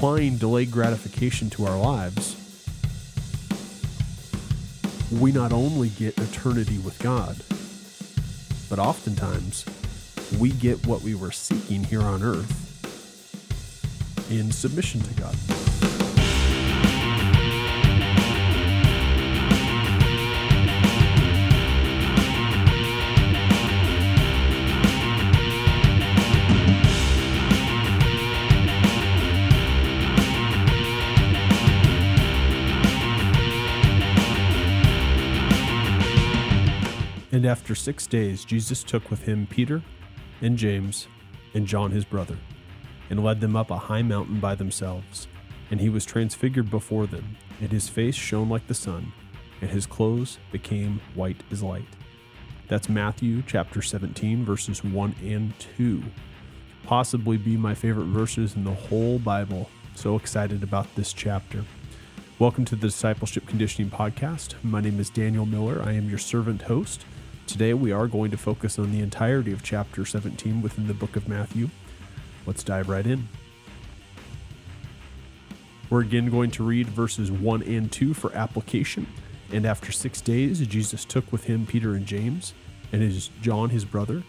applying delayed gratification to our lives, we not only get eternity with God, but oftentimes we get what we were seeking here on earth in submission to God. And after six days, Jesus took with him Peter and James and John his brother, and led them up a high mountain by themselves. And he was transfigured before them, and his face shone like the sun, and his clothes became white as light. That's Matthew chapter 17, verses 1 and 2. Possibly be my favorite verses in the whole Bible. So excited about this chapter. Welcome to the Discipleship Conditioning Podcast. My name is Daniel Miller. I am your servant host. Today we are going to focus on the entirety of chapter 17 within the book of Matthew. Let's dive right in. We're again going to read verses 1 and 2 for application. And after six days, Jesus took with him Peter and James, and his John his brother,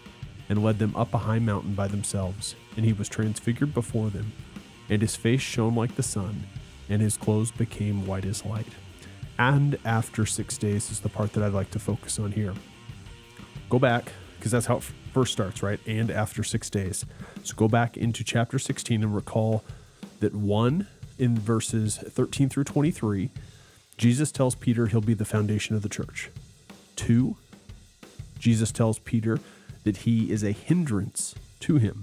and led them up a high mountain by themselves. And he was transfigured before them, and his face shone like the sun, and his clothes became white as light. And after six days is the part that I'd like to focus on here go back because that's how it first starts, right? And after six days. So go back into chapter 16 and recall that one, in verses 13 through 23, Jesus tells Peter he'll be the foundation of the church. Two, Jesus tells Peter that he is a hindrance to him.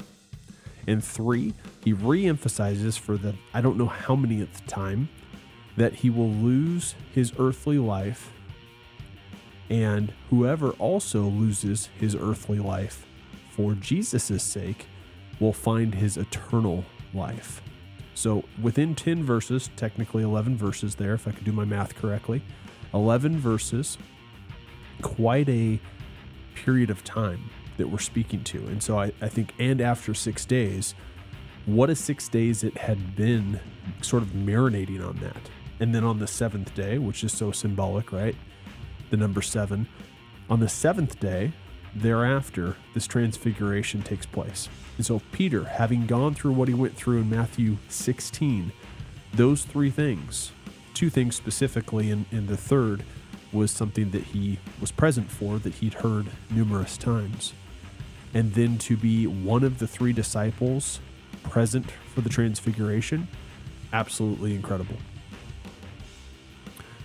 And three, he reemphasizes for the I don't know how many at the time that he will lose his earthly life and whoever also loses his earthly life for Jesus' sake will find his eternal life. So within 10 verses, technically 11 verses there, if I could do my math correctly, 11 verses, quite a period of time that we're speaking to. And so I, I think, and after six days, what a six days it had been sort of marinating on that. And then on the seventh day, which is so symbolic, right? The number seven. On the seventh day, thereafter, this transfiguration takes place. And so, Peter, having gone through what he went through in Matthew 16, those three things, two things specifically, and, and the third was something that he was present for, that he'd heard numerous times. And then to be one of the three disciples present for the transfiguration, absolutely incredible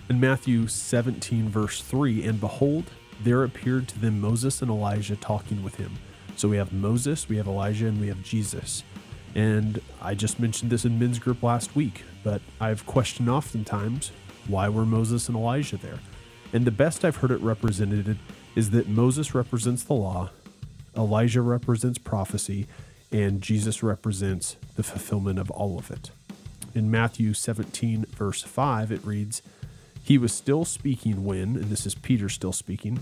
in Matthew 17, verse 3, and behold, there appeared to them Moses and Elijah talking with him. So we have Moses, we have Elijah, and we have Jesus. And I just mentioned this in men's group last week, but I've questioned oftentimes why were Moses and Elijah there? And the best I've heard it represented is that Moses represents the law, Elijah represents prophecy, and Jesus represents the fulfillment of all of it. In Matthew 17, verse 5, it reads, he was still speaking when, and this is Peter still speaking,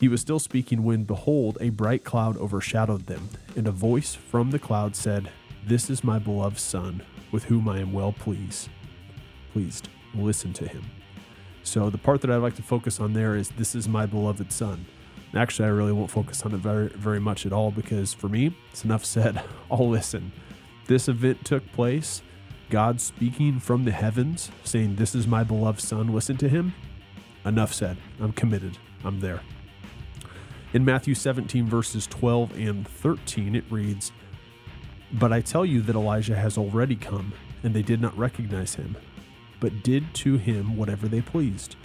he was still speaking when, behold, a bright cloud overshadowed them, and a voice from the cloud said, This is my beloved Son, with whom I am well pleased. Pleased. Listen to him. So the part that I'd like to focus on there is this is my beloved son. Actually, I really won't focus on it very very much at all because for me, it's enough said. I'll listen. This event took place God speaking from the heavens, saying, This is my beloved Son, listen to him. Enough said. I'm committed. I'm there. In Matthew 17, verses 12 and 13, it reads, But I tell you that Elijah has already come, and they did not recognize him, but did to him whatever they pleased.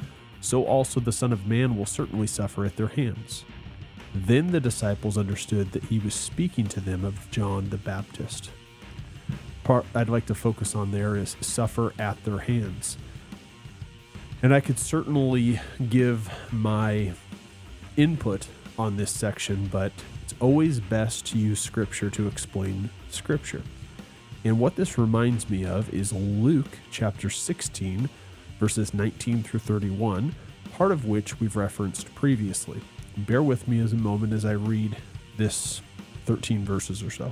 So also the Son of Man will certainly suffer at their hands. Then the disciples understood that he was speaking to them of John the Baptist part I'd like to focus on there is suffer at their hands. And I could certainly give my input on this section, but it's always best to use scripture to explain scripture. And what this reminds me of is Luke chapter 16, verses 19 through 31, part of which we've referenced previously. Bear with me as a moment as I read this 13 verses or so.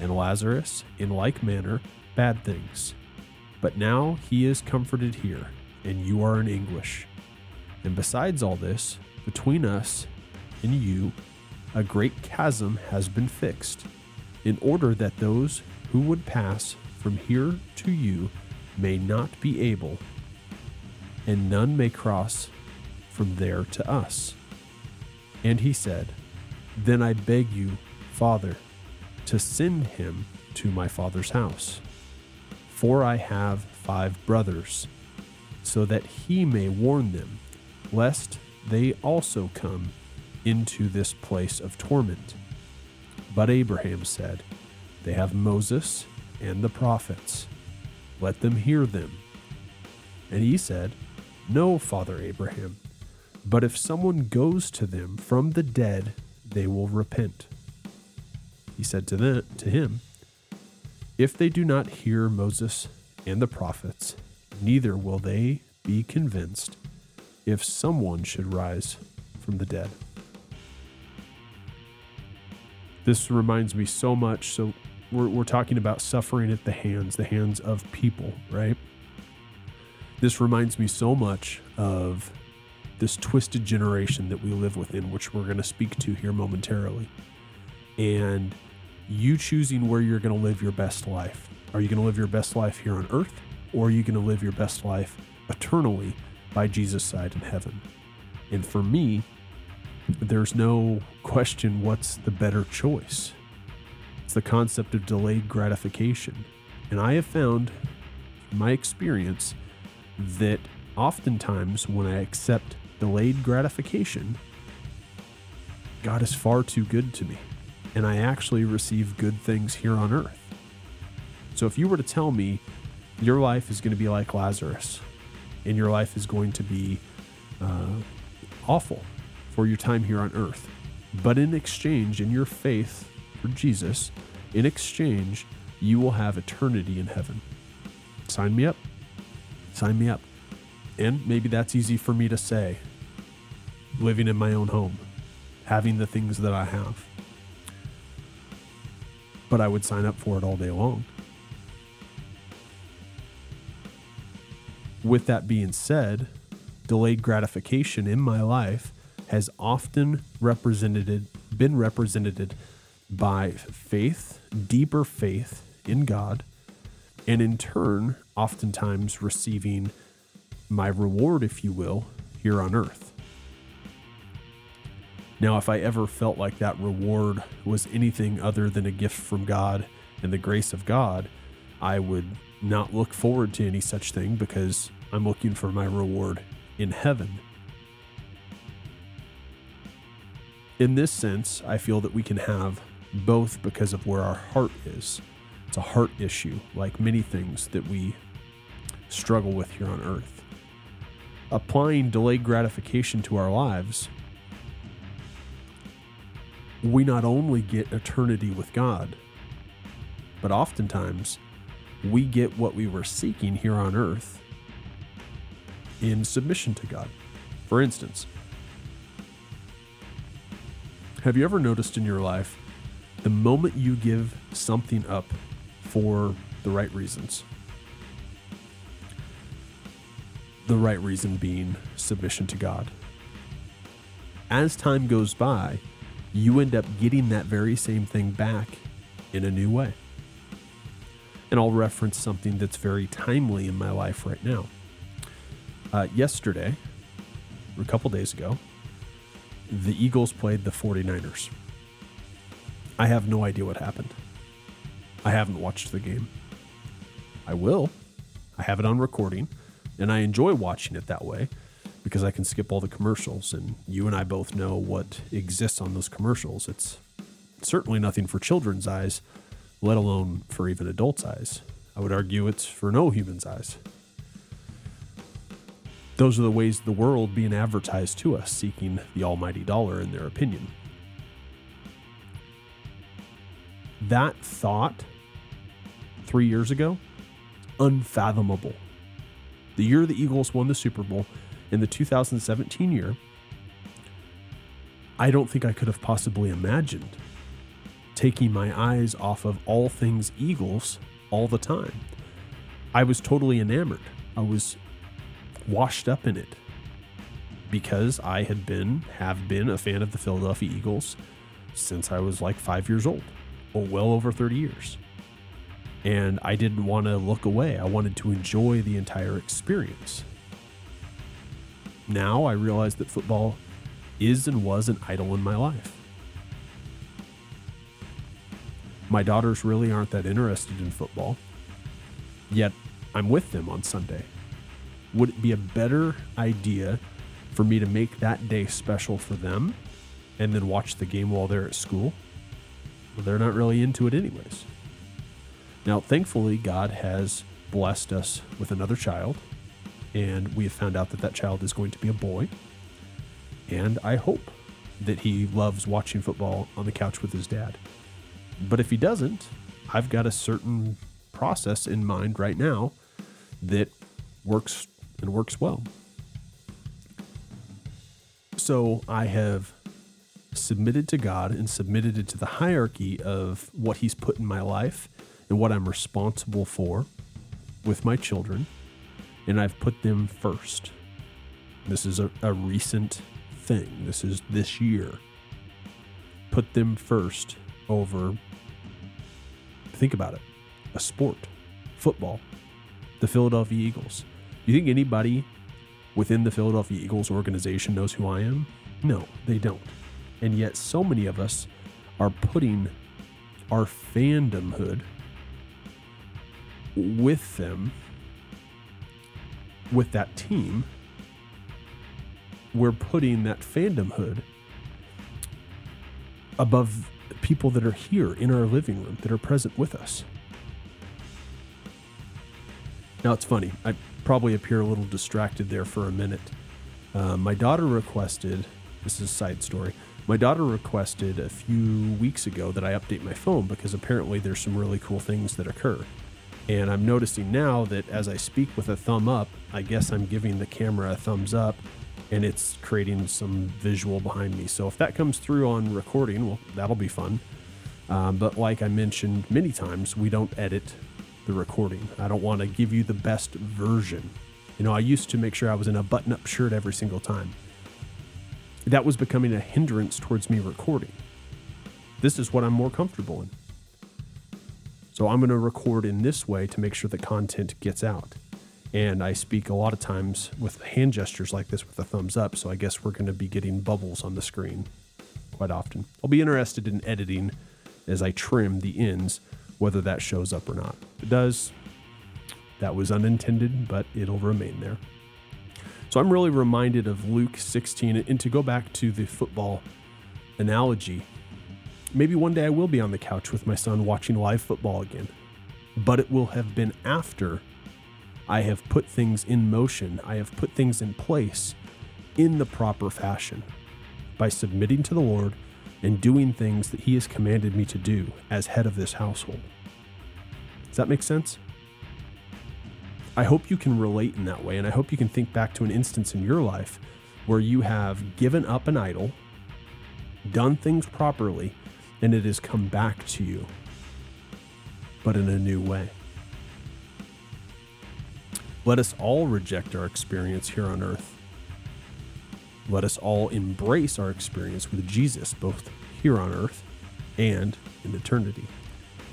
and Lazarus, in like manner, bad things. But now he is comforted here, and you are in anguish. And besides all this, between us and you, a great chasm has been fixed, in order that those who would pass from here to you may not be able, and none may cross from there to us. And he said, Then I beg you, Father, to send him to my father's house. For I have five brothers, so that he may warn them, lest they also come into this place of torment. But Abraham said, They have Moses and the prophets. Let them hear them. And he said, No, Father Abraham, but if someone goes to them from the dead, they will repent. He said to, them, to him, If they do not hear Moses and the prophets, neither will they be convinced if someone should rise from the dead. This reminds me so much. So, we're, we're talking about suffering at the hands, the hands of people, right? This reminds me so much of this twisted generation that we live within, which we're going to speak to here momentarily. And you choosing where you're going to live your best life. Are you going to live your best life here on earth, or are you going to live your best life eternally by Jesus' side in heaven? And for me, there's no question what's the better choice. It's the concept of delayed gratification. And I have found, my experience, that oftentimes when I accept delayed gratification, God is far too good to me, and I actually receive good things here on earth. So if you were to tell me your life is going to be like Lazarus, and your life is going to be uh, awful for your time here on earth, but in exchange, in your faith for Jesus, in exchange, you will have eternity in heaven. Sign me up. Sign me up. And maybe that's easy for me to say living in my own home, having the things that I have. But I would sign up for it all day long. With that being said, delayed gratification in my life has often represented been represented by faith, deeper faith in God, and in turn, oftentimes receiving my reward, if you will, here on earth. Now, if I ever felt like that reward was anything other than a gift from God and the grace of God, I would not look forward to any such thing because I'm looking for my reward in heaven. In this sense, I feel that we can have both because of where our heart is. It's a heart issue, like many things that we struggle with here on earth. Applying delayed gratification to our lives we not only get eternity with God, but oftentimes we get what we were seeking here on earth in submission to God. For instance, have you ever noticed in your life the moment you give something up for the right reasons? The right reason being submission to God. As time goes by, you end up getting that very same thing back in a new way. And I'll reference something that's very timely in my life right now. Uh, yesterday, or a couple days ago, the Eagles played the 49ers. I have no idea what happened. I haven't watched the game. I will. I have it on recording, and I enjoy watching it that way because I can skip all the commercials. And you and I both know what exists on those commercials. It's certainly nothing for children's eyes, let alone for even adults' eyes. I would argue it's for no human's eyes. Those are the ways of the world being advertised to us, seeking the almighty dollar in their opinion. That thought three years ago, unfathomable. The year the Eagles won the Super Bowl, in the 2017 year, I don't think I could have possibly imagined taking my eyes off of all things Eagles all the time. I was totally enamored. I was washed up in it because I had been, have been a fan of the Philadelphia Eagles since I was like five years old, or well over 30 years. And I didn't want to look away. I wanted to enjoy the entire experience. Now I realize that football is and was an idol in my life. My daughters really aren't that interested in football, yet I'm with them on Sunday. Would it be a better idea for me to make that day special for them and then watch the game while they're at school? Well, they're not really into it, anyways. Now, thankfully, God has blessed us with another child and we have found out that that child is going to be a boy. And I hope that he loves watching football on the couch with his dad. But if he doesn't, I've got a certain process in mind right now that works and works well. So I have submitted to God and submitted it to the hierarchy of what He's put in my life and what I'm responsible for with my children and I've put them first. This is a, a recent thing. This is this year. Put them first over, think about it, a sport, football, the Philadelphia Eagles. You think anybody within the Philadelphia Eagles organization knows who I am? No, they don't. And yet, so many of us are putting our fandomhood with them with that team, we're putting that fandomhood above people that are here in our living room that are present with us. Now it's funny. I probably appear a little distracted there for a minute. Uh, my daughter requested. This is a side story. My daughter requested a few weeks ago that I update my phone because apparently there's some really cool things that occur. And I'm noticing now that as I speak with a thumb up, I guess I'm giving the camera a thumbs up and it's creating some visual behind me. So if that comes through on recording, well, that'll be fun. Um, but like I mentioned many times, we don't edit the recording. I don't want to give you the best version. You know, I used to make sure I was in a button up shirt every single time. That was becoming a hindrance towards me recording. This is what I'm more comfortable in. So I'm going to record in this way to make sure the content gets out. And I speak a lot of times with hand gestures like this with a thumbs up. So I guess we're going to be getting bubbles on the screen quite often. I'll be interested in editing as I trim the ends, whether that shows up or not. If it does, that was unintended, but it'll remain there. So I'm really reminded of Luke 16. And to go back to the football analogy, Maybe one day I will be on the couch with my son watching live football again. But it will have been after I have put things in motion, I have put things in place in the proper fashion by submitting to the Lord and doing things that He has commanded me to do as head of this household. Does that make sense? I hope you can relate in that way, and I hope you can think back to an instance in your life where you have given up an idol, done things properly, and it has come back to you, but in a new way. Let us all reject our experience here on earth. Let us all embrace our experience with Jesus, both here on earth and in eternity.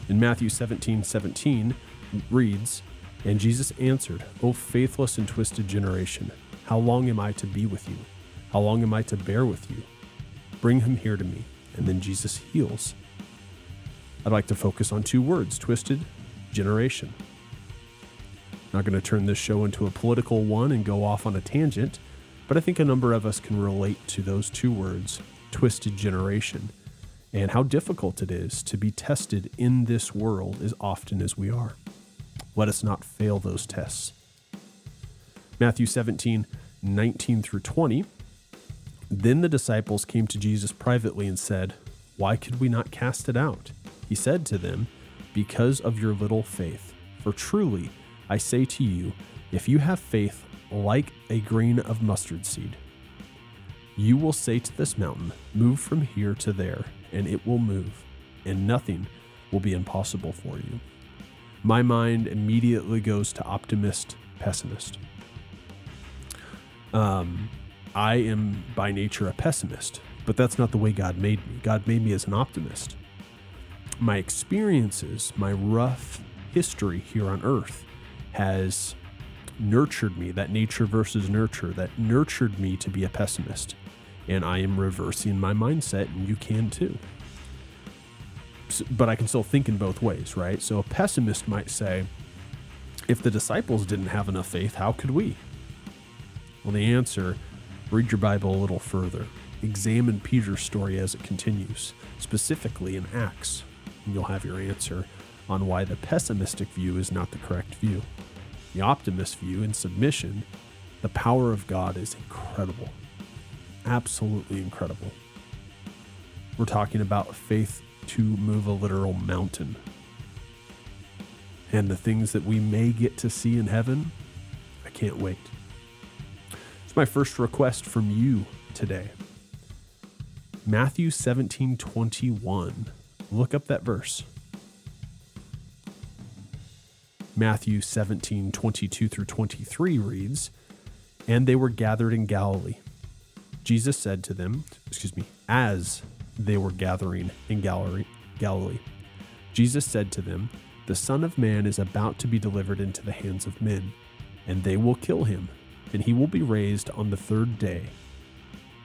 In Matthew 17 17, reads, And Jesus answered, O faithless and twisted generation, how long am I to be with you? How long am I to bear with you? Bring him here to me. And then Jesus heals. I'd like to focus on two words twisted generation. I'm Not going to turn this show into a political one and go off on a tangent, but I think a number of us can relate to those two words, twisted generation, and how difficult it is to be tested in this world as often as we are. Let us not fail those tests. Matthew 17, 19 through 20. Then the disciples came to Jesus privately and said, Why could we not cast it out? He said to them, Because of your little faith. For truly, I say to you, if you have faith like a grain of mustard seed, you will say to this mountain, Move from here to there, and it will move, and nothing will be impossible for you. My mind immediately goes to optimist, pessimist. Um, I am by nature a pessimist, but that's not the way God made me. God made me as an optimist. My experiences, my rough history here on earth has nurtured me, that nature versus nurture, that nurtured me to be a pessimist. And I am reversing my mindset, and you can too. But I can still think in both ways, right? So a pessimist might say, if the disciples didn't have enough faith, how could we? Well, the answer read your Bible a little further. Examine Peter's story as it continues, specifically in Acts, and you'll have your answer on why the pessimistic view is not the correct view. The optimist view in submission, the power of God is incredible. Absolutely incredible. We're talking about faith to move a literal mountain. And the things that we may get to see in heaven, I can't wait. My first request from you today. Matthew 17 21. Look up that verse. Matthew 17, 22 through 23 reads, And they were gathered in Galilee. Jesus said to them, excuse me, as they were gathering in Galilee, Galilee, Jesus said to them, The Son of Man is about to be delivered into the hands of men, and they will kill him, and he will be raised on the third day.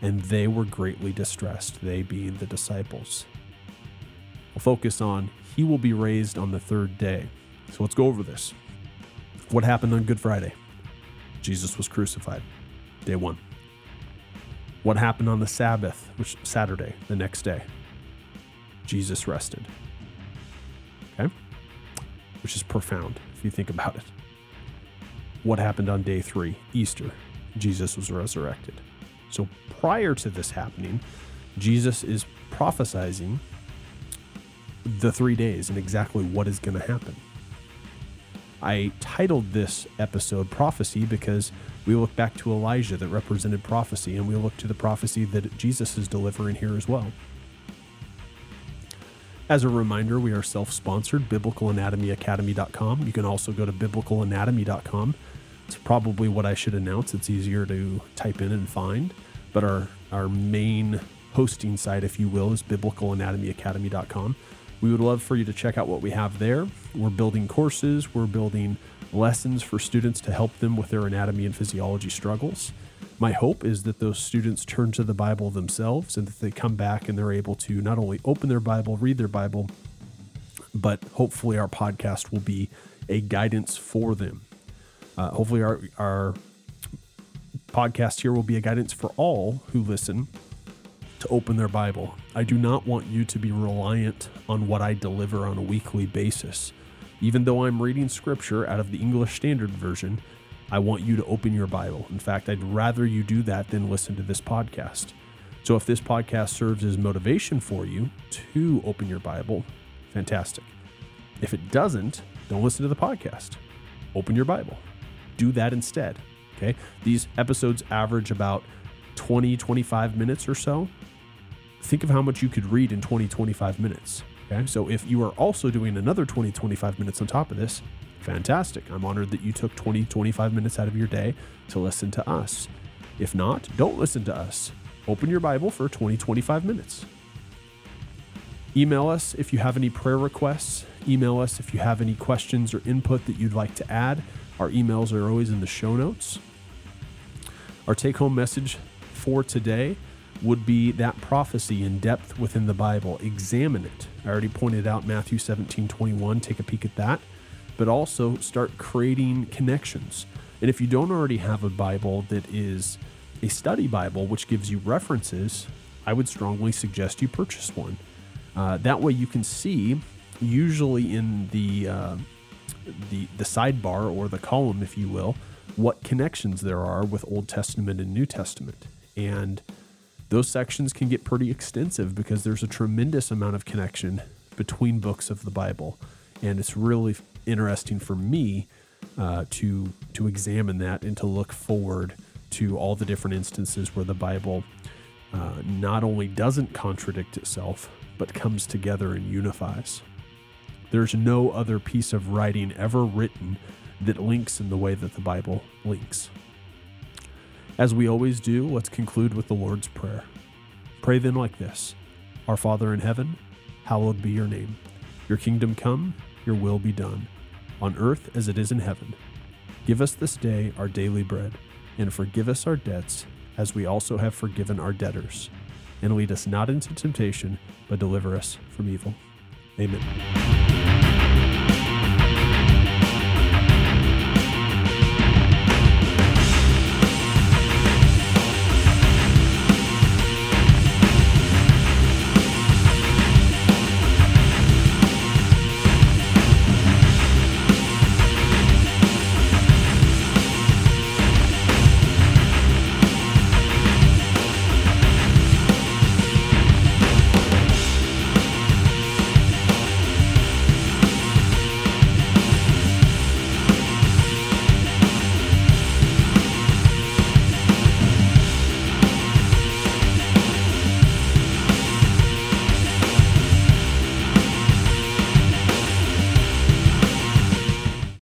And they were greatly distressed, they being the disciples. We'll focus on he will be raised on the third day. So let's go over this. What happened on Good Friday? Jesus was crucified. Day one. What happened on the Sabbath, which Saturday, the next day? Jesus rested. Okay? Which is profound if you think about it. What happened on day three, Easter? Jesus was resurrected. So prior to this happening, Jesus is prophesizing the three days and exactly what is going to happen. I titled this episode Prophecy because we look back to Elijah that represented prophecy, and we look to the prophecy that Jesus is delivering here as well. As a reminder, we are self sponsored, biblicalanatomyacademy.com. You can also go to biblicalanatomy.com. It's probably what I should announce. It's easier to type in and find. But our, our main hosting site, if you will, is biblicalanatomyacademy.com. We would love for you to check out what we have there. We're building courses, we're building lessons for students to help them with their anatomy and physiology struggles. My hope is that those students turn to the Bible themselves and that they come back and they're able to not only open their Bible, read their Bible, but hopefully our podcast will be a guidance for them. Uh, hopefully, our, our podcast here will be a guidance for all who listen to open their Bible. I do not want you to be reliant on what I deliver on a weekly basis. Even though I'm reading scripture out of the English Standard Version, I want you to open your Bible. In fact, I'd rather you do that than listen to this podcast. So if this podcast serves as motivation for you to open your Bible, fantastic. If it doesn't, don't listen to the podcast. Open your Bible. Do that instead. Okay. These episodes average about 20, 25 minutes or so think of how much you could read in 20, 25 minutes. Okay. So if you are also doing another 20, 25 minutes on top of this, fantastic. I'm honored that you took 20, 25 minutes out of your day to listen to us. If not, don't listen to us. Open your Bible for 20, 25 minutes. Email us if you have any prayer requests. email us if you have any questions or input that you'd like to add. Our emails are always in the show notes. Our take home message for today would be that prophecy in depth within the Bible. Examine it. I already pointed out Matthew 17 21. Take a peek at that. But also start creating connections. And if you don't already have a Bible that is a study Bible, which gives you references, I would strongly suggest you purchase one. Uh, that way you can see, usually in the, uh, the, the sidebar or the column, if you will, what connections there are with Old Testament and New Testament. And those sections can get pretty extensive because there's a tremendous amount of connection between books of the Bible. And it's really interesting for me uh, to to examine that and to look forward to all the different instances where the Bible uh, not only doesn't contradict itself, but comes together and unifies. There's no other piece of writing ever written that links in the way that the Bible links. As we always do, let's conclude with the Lord's Prayer. Pray then like this Our Father in heaven, hallowed be your name. Your kingdom come, your will be done, on earth as it is in heaven. Give us this day our daily bread, and forgive us our debts, as we also have forgiven our debtors. And lead us not into temptation, but deliver us from evil. Amen.